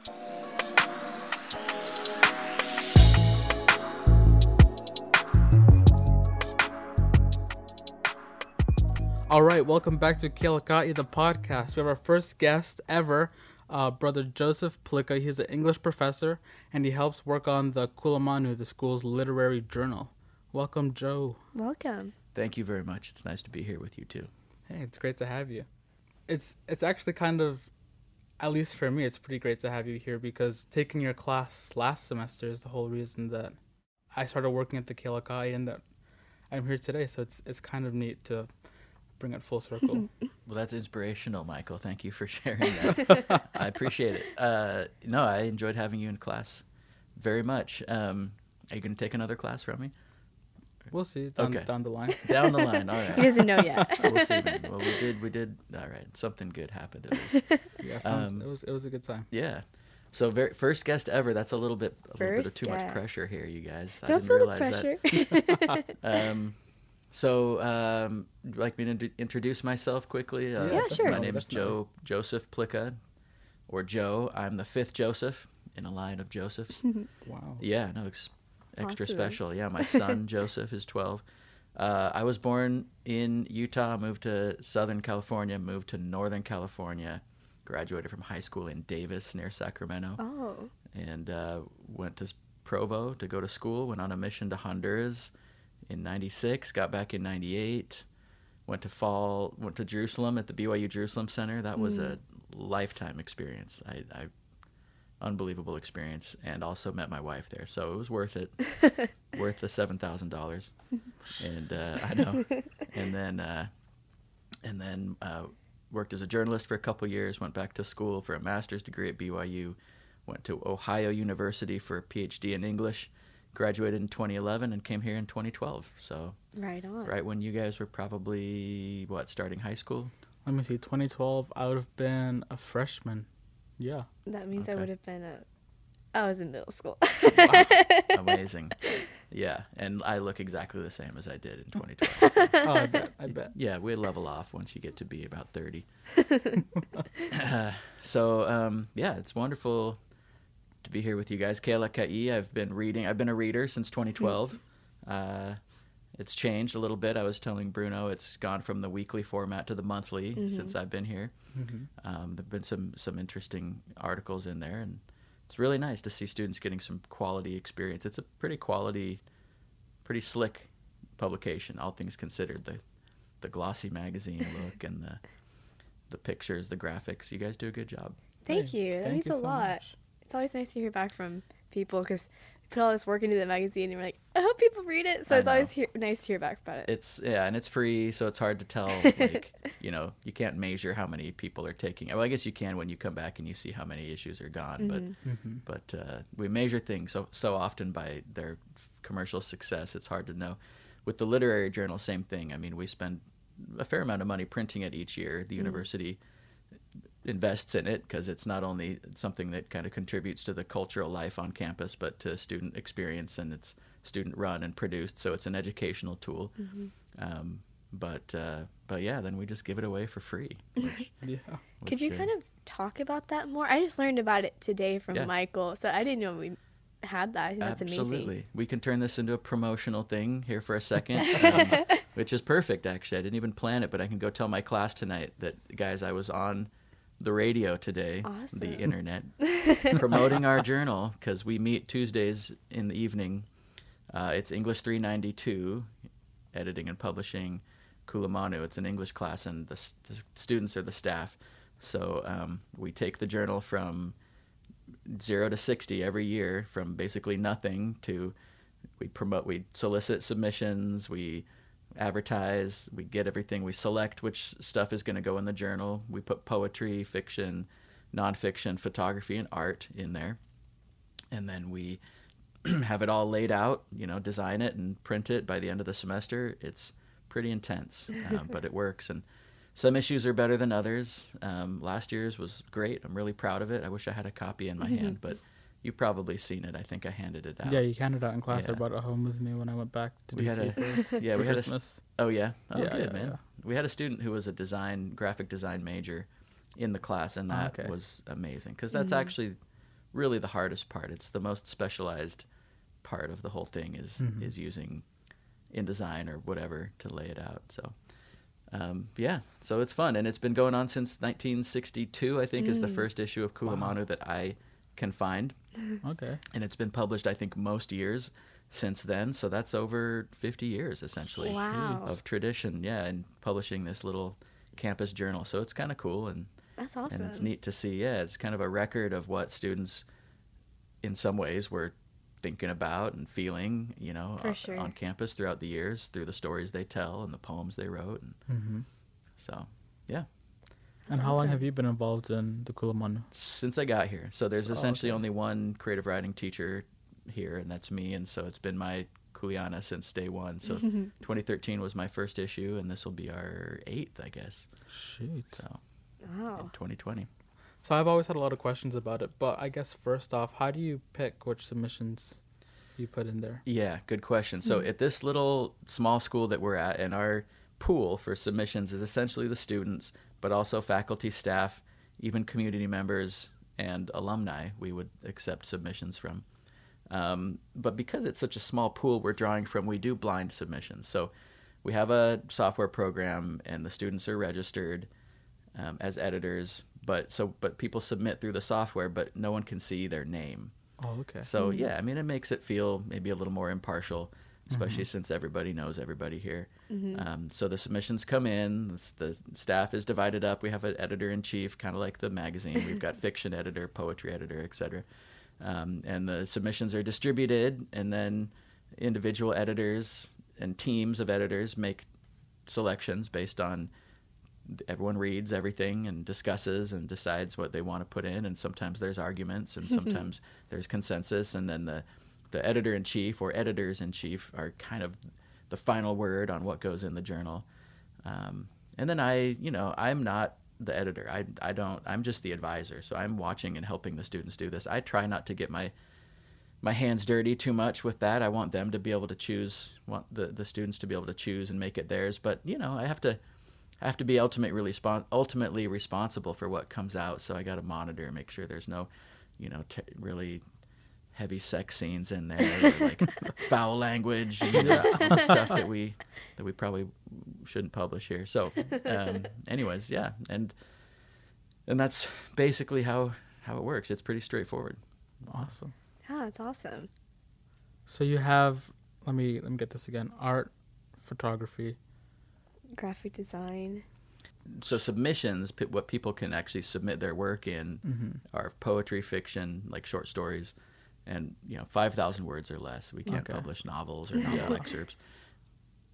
All right, welcome back to Ke Alaka'i, the podcast. We have our first guest ever, uh, Brother Joseph Plicka. He's an English professor, and he helps work on the Kulamanu, the school's literary journal. Welcome, Joe. Welcome. Thank you very much. It's nice to be here with you too. Hey, it's great to have you. It's it's actually kind of, at least for me, it's pretty great to have you here because taking your class last semester is the whole reason that I started working at the Ke Alaka'i and that I'm here today. So it's it's kind of neat to bring it full circle. Well, that's inspirational, Michael. Thank you for sharing that. I appreciate it. Uh, no, I enjoyed having you in class very much. Um, are you going to take another class from me? We'll see down, Okay. down the line. Down the line. All He right. doesn't know yet. we'll see. Then. Well, we did. We did. All right. Something good happened. At least. Yeah, some, Um, it was it was a good time. Yeah. So, very, first guest ever. That's a little bit, a little bit of First too much pressure here, you guys. I Don't didn't feel the realize pressure. that. Um, so, um, would you like me to d- introduce myself quickly? Uh, Yeah, sure. My name is. Joe Joseph Plicka, or Joe. I'm the fifth Joseph in a line of Josephs. Wow. yeah, no, ex- extra Awesome. special. Yeah, my son Joseph is 12. Uh, I was born in Utah, moved to Southern California, moved to Northern California, graduated from high school in Davis near Sacramento oh, and uh, went to Provo to go to school. Went on a mission to Honduras in '96. Got back in '98. Went to fall. Went to Jerusalem at the BYU Jerusalem Center. That was a lifetime experience. I, I unbelievable experience, and also met my wife there. So it was worth it. worth the seven thousand dollars. And uh, I know. And then uh, and then uh, worked as a journalist for a couple years. Went back to school for a master's degree at BYU. Went to Ohio University for a PhD in English. Graduated in 2011 and came here in 2012. So right on. right when you guys were probably what starting high school. Let me see. 2012. I would have been a freshman. Yeah. That means I would have been a. I was in middle school. Amazing. yeah, and I look exactly the same as I did in 2012. so- Oh, I bet. I bet. Yeah, we level off once you get to be about 30. so, um, yeah, it's wonderful to be here with you guys. Ke Alaka'i, I've been reading, I've been a reader since 2012. Uh, it's changed a little bit. I was telling Bruno it's gone from the weekly format to the monthly since I've been here. Um, there've been some, some interesting articles in there, and it's really nice to see students getting some quality experience. It's a pretty quality, pretty slick publication, all things considered. The the glossy magazine look and the the pictures, the graphics. You guys do a good job. Thank Hey, you. That thank means you a so lot. much. It's always nice to hear back from people because we put all this work into the magazine and you're like, I hope people read it. So I it's always know. hear- nice to hear back about it. It's yeah, and it's free, so it's hard to tell. Like you know, you can't measure how many people are taking. Well, I guess you can when you come back and you see how many issues are gone. Mm-hmm. But but uh, we measure things so so often by their commercial success. It's hard to know. With the literary journal, same thing. I mean, we spend a fair amount of money printing it each year. The university invests in it because it's not only something that kind of contributes to the cultural life on campus, but to student experience and it's student run and produced. So it's an educational tool. Um, but uh, but yeah, then we just give it away for free. Which, Yeah. Could you which, uh, kind of talk about that more? I just learned about it today from Yeah. Michael, so I didn't know we had that. I think that's Absolutely. amazing. We can turn this into a promotional thing here for a second, um, which is perfect, actually. I didn't even plan it, but I can go tell my class tonight that, guys, I was on the radio today, Awesome. the internet, promoting our journal because we meet Tuesdays in the evening. Uh, it's English 392, editing and publishing Kulamanu. It's an English class, and the, the students are the staff. So um, we take the journal from zero to 60 every year from basically nothing to we promote we solicit submissions we advertise we get everything we select which stuff is going to go in the journal we put poetry fiction nonfiction photography and art in there and then we have it all laid out you know design it and print it by the end of the semester it's pretty intense uh, but it works and some issues are better than others. Um, last year's was great. I'm really proud of it. I wish I had a copy in my hand, but you've probably seen it. I think I handed it out. Yeah, you handed out in class. I brought it home with me when I went back to We had DC a- for, yeah, for we had a s- Christmas. Oh yeah. Oh Yeah, good yeah, man. yeah. We had a student who was a design, graphic design major, in the class, and Oh, that okay. was amazing because that's actually really the hardest part. It's the most specialized part of the whole thing is Mhm. is using InDesign or whatever to lay it out. So um, yeah, so it's fun, and it's been going on since 1962. I think is the Mm. first issue of Kulamanu that I can find, Okay. and it's been published I think most years since then. So that's over 50 years essentially Wow. of tradition. Yeah, and publishing this little campus journal. So it's kind of cool and That's awesome. and it's neat to see. Yeah, it's kind of a record of what students, in some ways, were thinking about and feeling. You know, For on, sure. on campus throughout the years, through the stories they tell and the poems they wrote. And hmm so, yeah, And That's how long have you been involved in the Kulamanu? since I got here, so there's Oh, essentially okay. only one creative writing teacher here, and that's me. And so it's been my kuleana since day one. So 2013 was my first issue, and this will be our eighth, I guess. Shoot. So wow. in 2020. So I've always had a lot of questions about it, but I guess first off, how do you pick which submissions you put in there? Yeah, good question. So hmm. at this little small school that we're at, and our pool for submissions is essentially the students, but also faculty, staff, even community members and alumni. We would accept submissions from. Um, but because it's such a small pool we're drawing from, we do blind submissions. So we have a software program, and the students are registered um, as editors. But so, but people submit through the software, but no one can see their name. Oh, okay. So yeah, I mean, it makes it feel maybe a little more impartial, especially since everybody knows everybody here. Um, so the submissions come in. The, the staff is divided up. We have an editor in chief, kind of like the magazine. We've got fiction editor, poetry editor, etc. Um, and the submissions are distributed, and then individual editors and teams of editors make selections based on everyone reads everything and discusses and decides what they want to put in and sometimes there's arguments and sometimes there's consensus and then the the editor in chief or editors in chief are kind of the final word on what goes in the journal um, and then i you know i'm not the editor I, I don't i'm just the advisor so i'm watching and helping the students do this i try not to get my my hands dirty too much with that. I want them to be able to choose, want the, the students to be able to choose and make it theirs. But you know, I have to, I have to be ultimately, really ultimately responsible for what comes out. So I got to monitor and make sure there's no, you know, t- really heavy sex scenes in there, like foul language and uh, stuff that we that we probably shouldn't publish here. So, um, anyways, yeah, and and that's basically how how it works. It's pretty straightforward. Awesome. Yeah, it's awesome. So you have let me let me get this again. Art, photography. Graphic design. so submissions p- what people can actually submit their work in Mm-hmm. are poetry fiction like short stories and you know 5000 words or less. We can't Okay. publish novels or novel excerpts.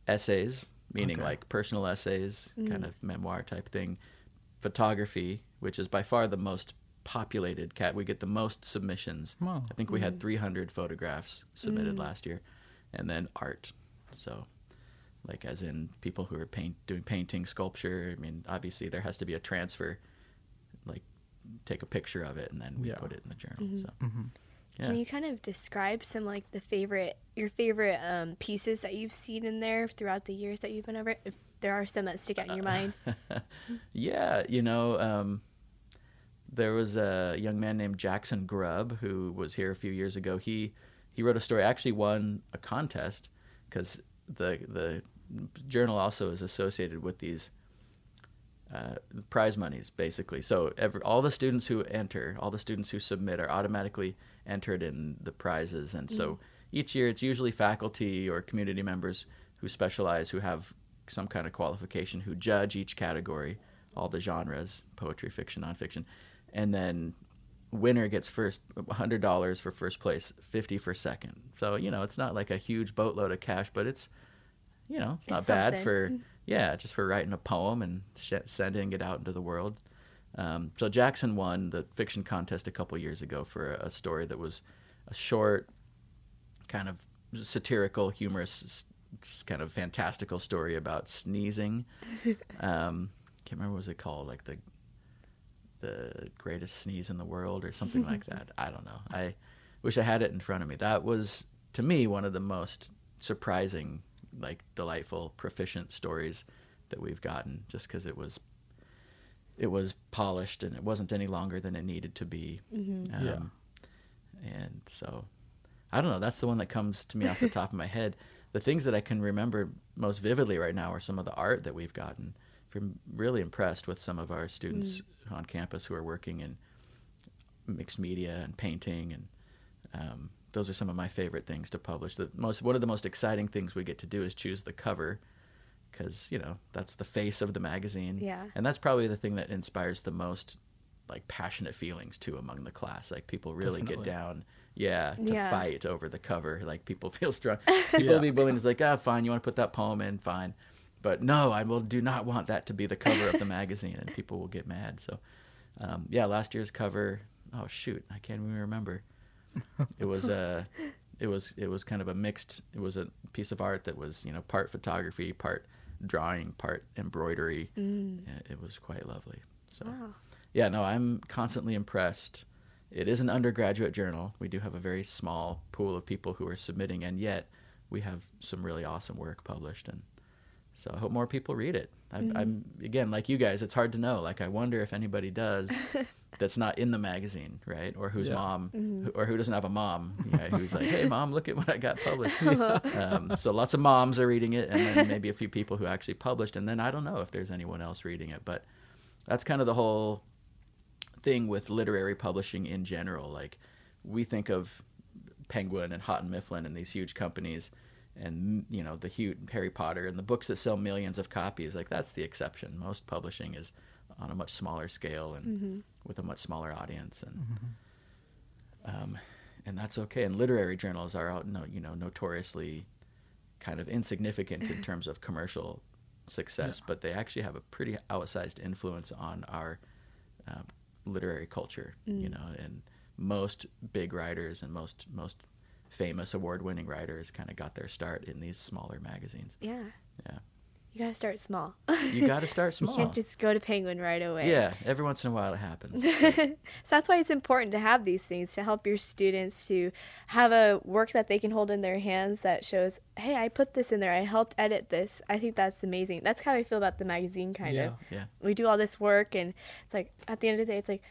Essays meaning Okay. like personal essays kind mm. of memoir type thing. Photography which is by far the most populated cat we get the most submissions. Wow. i think we had mm. 300 photographs submitted mm. last year and then art. So like as in people who are paint doing painting sculpture i mean obviously there has to be a transfer like take a picture of it and then we Yeah. put it in the journal mm-hmm. so. Mm-hmm. Yeah Can you kind of describe some like the favorite your favorite um, pieces that you've seen in there throughout the years that you've been over? If there are some that stick out in your mind. yeah you know um, there was a young man named jackson grubb who was here a few years ago he he wrote a story actually won a contest because the the journal also is associated with these uh, prize monies basically. So every, all the students who enter all the students who submit are automatically entered in the prizes. And so each year it's usually faculty or community members who specialize who have some kind of qualification who judge each category all the genres poetry fiction nonfiction. And then winner gets first $100 for first place 50 for second. So you know it's not like a huge boatload of cash but it's you know it's not It's bad for yeah just for writing a poem and sh- sending it out into the world. Um, so jackson won the fiction contest a couple years ago for a, a story that was a short kind of satirical humorous kind of fantastical story about sneezing. Um, can't remember what was it called like the the greatest sneeze in the world or something like that. I don't know. I wish i had it in front of me. That was to me one of the most surprising like delightful proficient stories that we've gotten just because it was it was polished and it wasn't any longer than it needed to be Mm-hmm. um, Yeah. and so I don't know. That's the one that comes to me off the top of my head. The things that I can remember most vividly right now are some of the art that we've gotten. I'm really impressed with some of our students mm. on campus who are working in mixed media and painting, and um, those are some of my favorite things to publish. The most one of the most exciting things we get to do is choose the cover, because you know that's the face of the magazine. Yeah, and that's probably the thing that inspires the most like passionate feelings too among the class. Like people really Definitely. get down yeah, to yeah. fight over the cover. Like people feel strong. People yeah. will be willing to like, ah, oh, fine, you want to put that poem in, fine. But no, I will do not want that to be the cover of the magazine, and people will get mad. So, um, yeah, last year's cover. Oh shoot, I can't even remember. It was a, it was it was kind of a mixed. It was a piece of art that was you know part photography, part drawing, part embroidery. Mm. It was quite lovely. So, wow. yeah, no, I'm constantly impressed it is an undergraduate journal. We do have a very small pool of people who are submitting, and yet we have some really awesome work published. And so I hope more people read it. I, mm-hmm. I'm again like you guys. It's hard to know. Like I wonder if anybody does that's not in the magazine, right? Or whose yeah. mom, mm-hmm. or who doesn't have a mom, yeah, who's like, "Hey, mom, look at what I got published." um, so lots of moms are reading it, and then maybe a few people who actually published, and then I don't know if there's anyone else reading it, but that's kind of the whole thing with literary publishing in general. Like we think of Penguin and Houghton Mifflin and these huge companies and you know the huge Harry Potter and the books that sell millions of copies like that's the exception most publishing is on a much smaller scale and mm-hmm. With a much smaller audience and mm-hmm. um, and that's okay and literary journals are out no, you know notoriously kind of insignificant in terms of commercial success yeah. but they actually have a pretty outsized influence on our um, literary culture, mm. you know, and most big writers and most most famous award-winning writers kind of got their start in these smaller magazines. Yeah. Yeah. You gotta start small. you gotta start small. You can't just go to Penguin right away. Yeah, every once in a while it happens. so that's why it's important to have these things to help your students to have a work that they can hold in their hands that shows, hey, I put this in there. I helped edit this. I think that's amazing. That's how I feel about the magazine, kind yeah. of. Yeah. We do all this work, and it's like at the end of the day, it's like.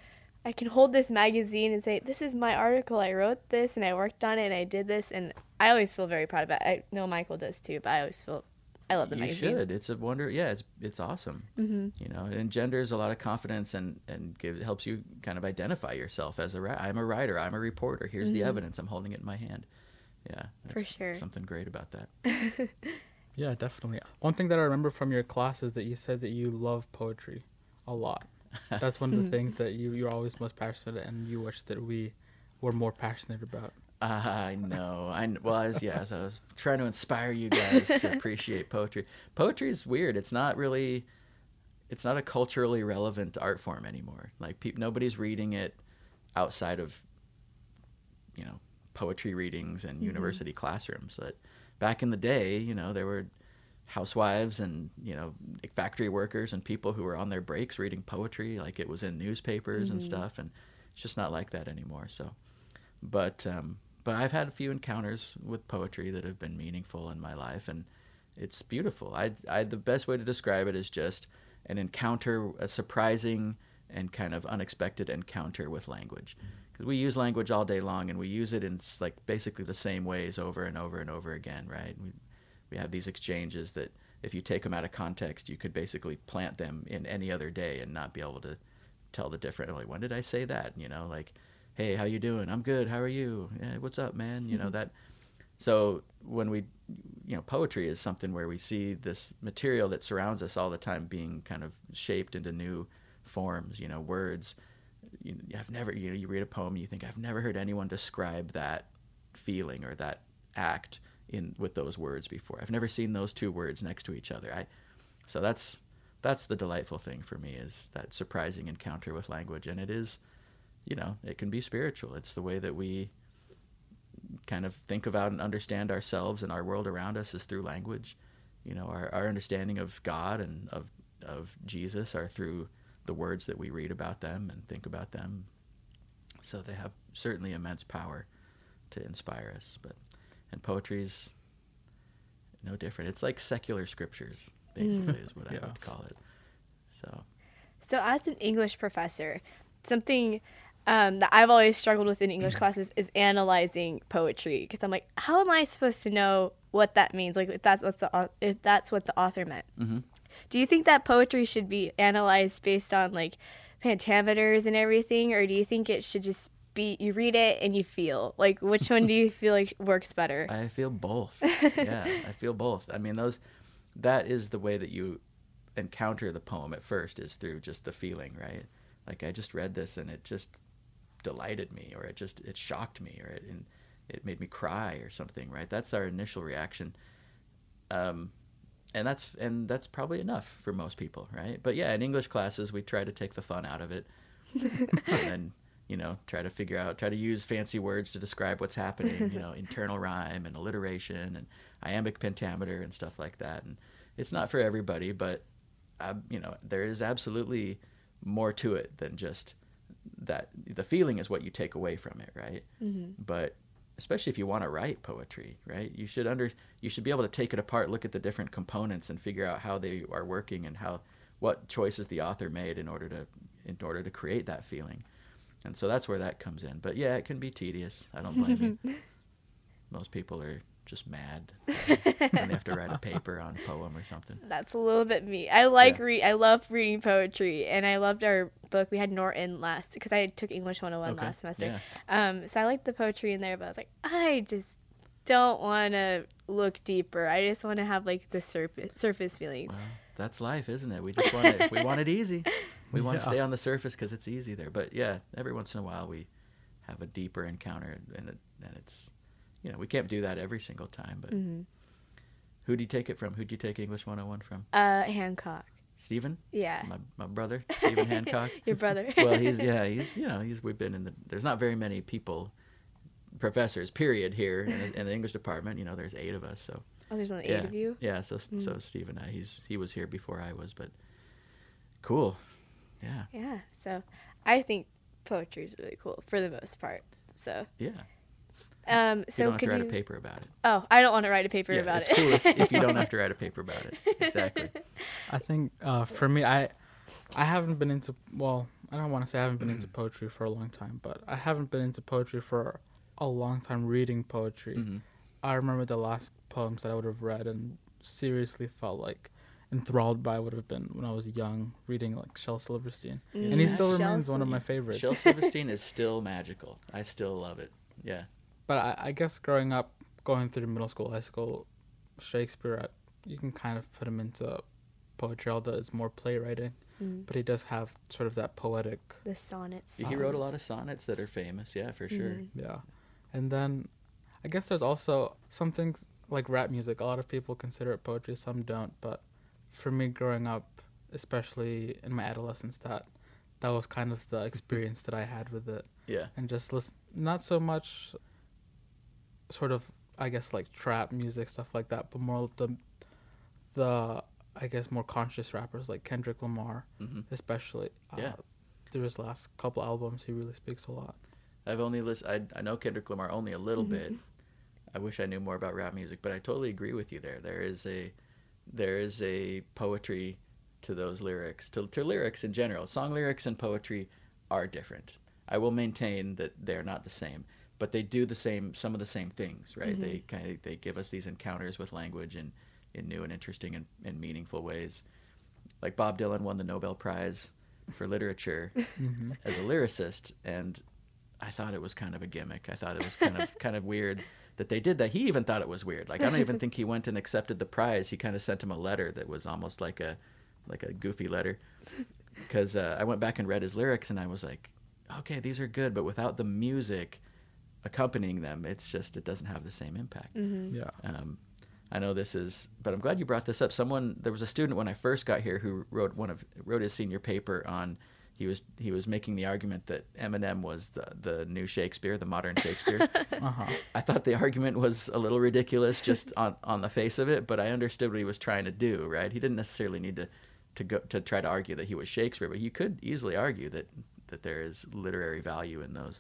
I can hold this magazine and say, "This is my article. I wrote this and I worked on it and I did this." And I always feel very proud of it. I know Michael does too, but I always feel I love the you magazine. You should. It's a wonder. Yeah, it's it's awesome. Mm-hmm. You know, it engenders a lot of confidence and and give, helps you kind of identify yourself as a writer. I'm a writer. I'm a reporter. Here's mm-hmm. the evidence. I'm holding it in my hand. Yeah, for sure. Something great about that. yeah, definitely. One thing that I remember from your class is that you said that you love poetry a lot. That's one of the things that you you're always most passionate, and you wish that we were more passionate about. I know. I well, I was, yeah, so I was trying to inspire you guys to appreciate poetry. Poetry is weird. It's not really, it's not a culturally relevant art form anymore. Like pe- nobody's reading it outside of, you know, poetry readings and mm-hmm. university classrooms. But back in the day, you know, there were housewives and you know factory workers and people who were on their breaks reading poetry like it was in newspapers mm-hmm. and stuff and it's just not like that anymore so but um, but I've had a few encounters with poetry that have been meaningful in my life, and it's beautiful. I, I the best way to describe it is just an encounter, a surprising and kind of unexpected encounter with language. Mm-hmm. Because we use language all day long, and we use it in like basically the same ways over and over and over again, right? We we have these exchanges that if you take them out of context, you could basically plant them in any other day and not be able to tell the difference. Like, when did I say that? You know, like hey, how you doing? I'm good. How are you? Yeah, what's up, man? You know mm-hmm. that. So when we, you know, poetry is something where we see this material that surrounds us all the time being kind of shaped into new forms. You know, words. You, I've never, you know, you read a poem, you think I've never heard anyone describe that feeling or that act in with those words before. I've never seen those two words next to each other. I, so that's that's the delightful thing for me is that surprising encounter with language, and it is you know, it can be spiritual. It's the way that we kind of think about and understand ourselves and our world around us is through language. You know, our, our understanding of God and of of Jesus are through the words that we read about them and think about them. So they have certainly immense power to inspire us. But and poetry is no different. It's like secular scriptures, basically, mm. is what yeah. I would call it. So So as an English professor, something um, that I've always struggled with in English classes is analyzing poetry because I'm like, how am I supposed to know what that means? Like if that's what's the if that's what the author meant. Mhm. Do you think that poetry should be analyzed based on like pentameters and everything, or do you think it should just be you read it and you feel like which one do you feel like works better? I feel both. yeah, I feel both. I mean, those that is the way that you encounter the poem at first is through just the feeling, right? Like I just read this and it just delighted me, or it just it shocked me, or it and it made me cry or something, right? That's our initial reaction. Um, and that's and that's probably enough for most people, right? But yeah, in English classes, we try to take the fun out of it, and then you know try to figure out, try to use fancy words to describe what's happening, you know, internal rhyme and alliteration and iambic pentameter and stuff like that. And it's not for everybody, but uh, you know, there is absolutely more to it than just that. The feeling is what you take away from it, right? Mm-hmm. But especially if you want to write poetry, right? You should under you should be able to take it apart, look at the different components, and figure out how they are working and how what choices the author made in order to in order to create that feeling. And so that's where that comes in. But yeah, it can be tedious. I don't blame you. Most people are just mad when they have to write a paper on a poem or something. That's a little bit me. I like Yeah. read. I love reading poetry, and I loved our book. We had Norton last because I took English 101 Okay, last semester. yeah. Um, so I liked the poetry in there, but I was like, I just don't want to look deeper. I just want to have like the surface surface feelings. Well, that's life, isn't it? We just want it. we want it easy. We want to stay on the surface because it's easy there. But yeah, every once in a while we have a deeper encounter, and it, and it's you know we can't do that every single time. But Mm-hmm. who do you take it from? Who do you take English 101 from? Uh, Hancock. Stephen, Yeah, my my brother, Stephen Hancock. your brother. well, he's yeah, he's you know he's we've been in the. There's not very many people, professors period here in the, in the English department. You know, there's eight of us, so oh, there's only yeah, eight of you. Yeah, so so Stephen, and I, he's he was here before I was, but cool. Yeah, Yeah. So I think poetry is really cool for the most part. So yeah. Um, you so don't have could to write you? a paper about it. Oh, I don't want to write a paper yeah, about it's it. cool if, if you don't have to write a paper about it. Exactly. I think uh, for me, I I haven't been into well, I don't want to say I haven't been into poetry for a long time, but I haven't been into poetry for a long time. Reading poetry, Mhm. I remember the last poems that I would have read and seriously felt like enthralled by would have been when I was young, reading like Shel Silverstein, and he still Shel remains one of my favorites. Shel Silverstein is still magical. I still love it. Yeah. But I, I guess growing up, going through middle school, high school, Shakespeare, you can kind of put him into poetry, although it's more playwriting. Mm. But he does have sort of that poetic, The sonnets. He wrote a lot of sonnets that are famous. Yeah, for sure. Mhm. yeah. And then I guess there's also some things like rap music. A lot of people consider it poetry, some don't. But for me, growing up, especially in my adolescence, that that was kind of the experience that I had with it. Yeah. and just listen not so much sort of i guess like trap music stuff like that but more the the i guess more conscious rappers like kendrick lamar hmm especially Yeah. uh, through his last couple albums he really speaks a lot I've only listened. I, I know Kendrick Lamar only a little bit. I wish I knew more about rap music, but I totally agree with you there. There is a there is a poetry to those lyrics, to, to lyrics in general. Song lyrics and poetry are different. I will maintain that they're not the same, but they do the same some of the same things, right? They kind of they give us these encounters with language in in new and interesting and, and meaningful ways. Like Bob Dylan won the Nobel Prize for literature mm-hmm. as a lyricist and I thought it was kind of a gimmick. I thought it was kind of kind of weird that they did that. He even thought it was weird. Like I don't even think he went and accepted the prize. He kind of sent him a letter that was almost like a like a goofy letter. Because uh, I went back and read his lyrics and I was like, okay, these are good, but without the music accompanying them, it's just it doesn't have the same impact. Mm-hmm. yeah Um, I know this is, but I'm glad you brought this up. Someone, there was a student when I first got here who wrote one of wrote his senior paper on. He was he was making the argument that Eminem was the the new Shakespeare, the modern Shakespeare. uh-huh I thought the argument was a little ridiculous just on on the face of it, but I understood what he was trying to do. Right? He didn't necessarily need to to go to try to argue that he was Shakespeare, but you could easily argue that that there is literary value in those.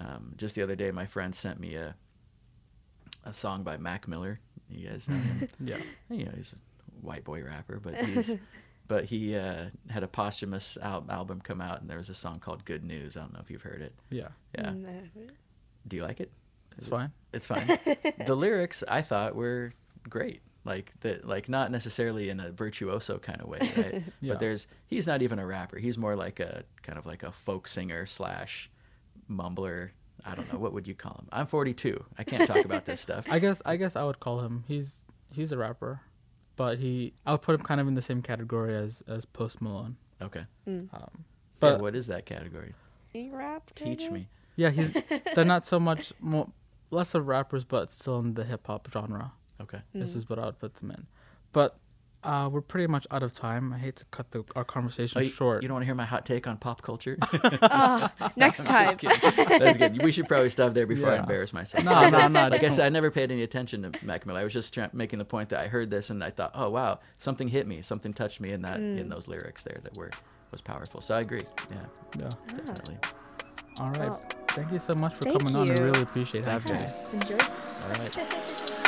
Um, just the other day, my friend sent me a a song by Mac Miller. You guys know him? yeah you know, he's a white boy rapper, but he's but he uh, had a posthumous al- album come out, and there was a song called "Good News." I don't know if you've heard it. Yeah, Yeah, do you like it? it's fine. It's fine. the lyrics I thought were great. Like the like not necessarily in a virtuoso kind of way, right? Yeah. But there's he's not even a rapper. He's more like a kind of like a folk singer slash mumbler. I don't know what would you call him. I'm 42. I can't talk about this stuff. I guess I guess I would call him. He's he's a rapper, but he I would put him kind of in the same category as as Post Malone. Okay. Um, But but what is that category? He rapped. Teach me. yeah, he's they're not so much more less of rappers, but still in the hip hop genre. Okay. This is what I would put them in. But uh, we're pretty much out of time. I hate to cut the, our conversation Oh, you, short. you don't want to hear my hot take on pop culture? Next time. Just. That's good. We should probably stop there before I embarrass myself. No, no, no, Like I don't. said, I never paid any attention to Mac Miller. I was just try- making the point that I heard this and I thought, oh wow, something hit me, something touched me in that in those lyrics there that were was powerful. So I agree. Yeah, yeah. definitely. All right. Well, Thank you so much for thank coming on. I really appreciate Thanks, having me. guys. Enjoy. All right.